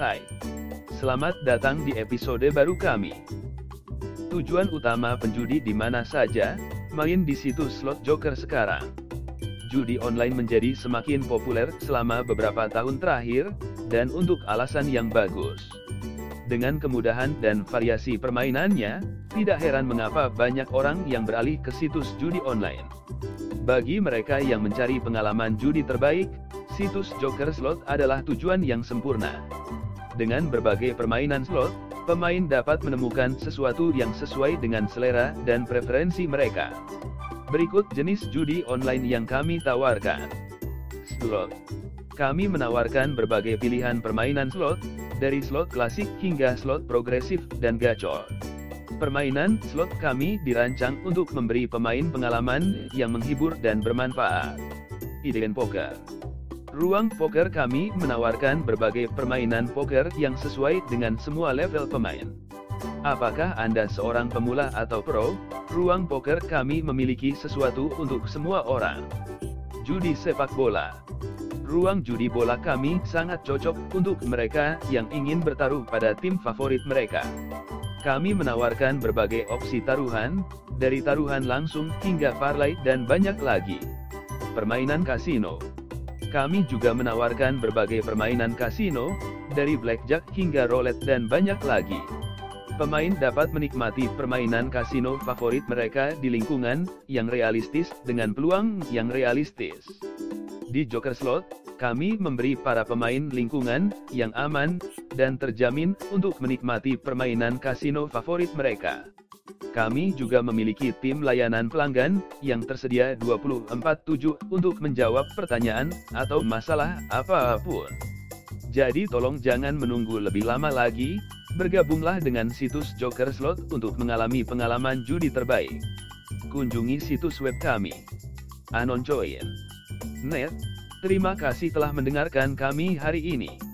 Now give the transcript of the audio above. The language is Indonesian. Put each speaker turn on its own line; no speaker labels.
Hai. Selamat datang di episode baru kami. Tujuan utama penjudi di mana saja, main di situs slot Joker sekarang. Judi online menjadi semakin populer selama beberapa tahun terakhir, dan untuk alasan yang bagus. Dengan kemudahan dan variasi permainannya, tidak heran mengapa banyak orang yang beralih ke situs judi online. Bagi mereka yang mencari pengalaman judi terbaik, situs Joker Slot adalah tujuan yang sempurna. Dengan berbagai permainan slot, pemain dapat menemukan sesuatu yang sesuai dengan selera dan preferensi mereka. Berikut jenis judi online yang kami tawarkan. Slot. Kami menawarkan berbagai pilihan permainan slot, dari slot klasik hingga slot progresif dan gacor. Permainan slot kami dirancang untuk memberi pemain pengalaman yang menghibur dan bermanfaat. Ideen Poker Ruang poker kami menawarkan berbagai permainan poker yang sesuai dengan semua level pemain. Apakah Anda seorang pemula atau pro? Ruang poker kami memiliki sesuatu untuk semua orang. Judi sepak bola. Ruang judi bola kami sangat cocok untuk mereka yang ingin bertaruh pada tim favorit mereka. Kami menawarkan berbagai opsi taruhan, dari taruhan langsung hingga parlay dan banyak lagi. Permainan kasino. Kami juga menawarkan berbagai permainan kasino, dari blackjack hingga roulette dan banyak lagi. Pemain dapat menikmati permainan kasino favorit mereka di lingkungan yang realistis dengan peluang yang realistis. Di Joker Slot, kami memberi para pemain lingkungan yang aman dan terjamin untuk menikmati permainan kasino favorit mereka. Kami juga memiliki tim layanan pelanggan yang tersedia 24/7 untuk menjawab pertanyaan atau masalah apa pun. Jadi tolong jangan menunggu lebih lama lagi, bergabunglah dengan situs Joker Slot untuk mengalami pengalaman judi terbaik. Kunjungi situs web kami. Anoncoin. Net. Terima kasih telah mendengarkan kami hari ini.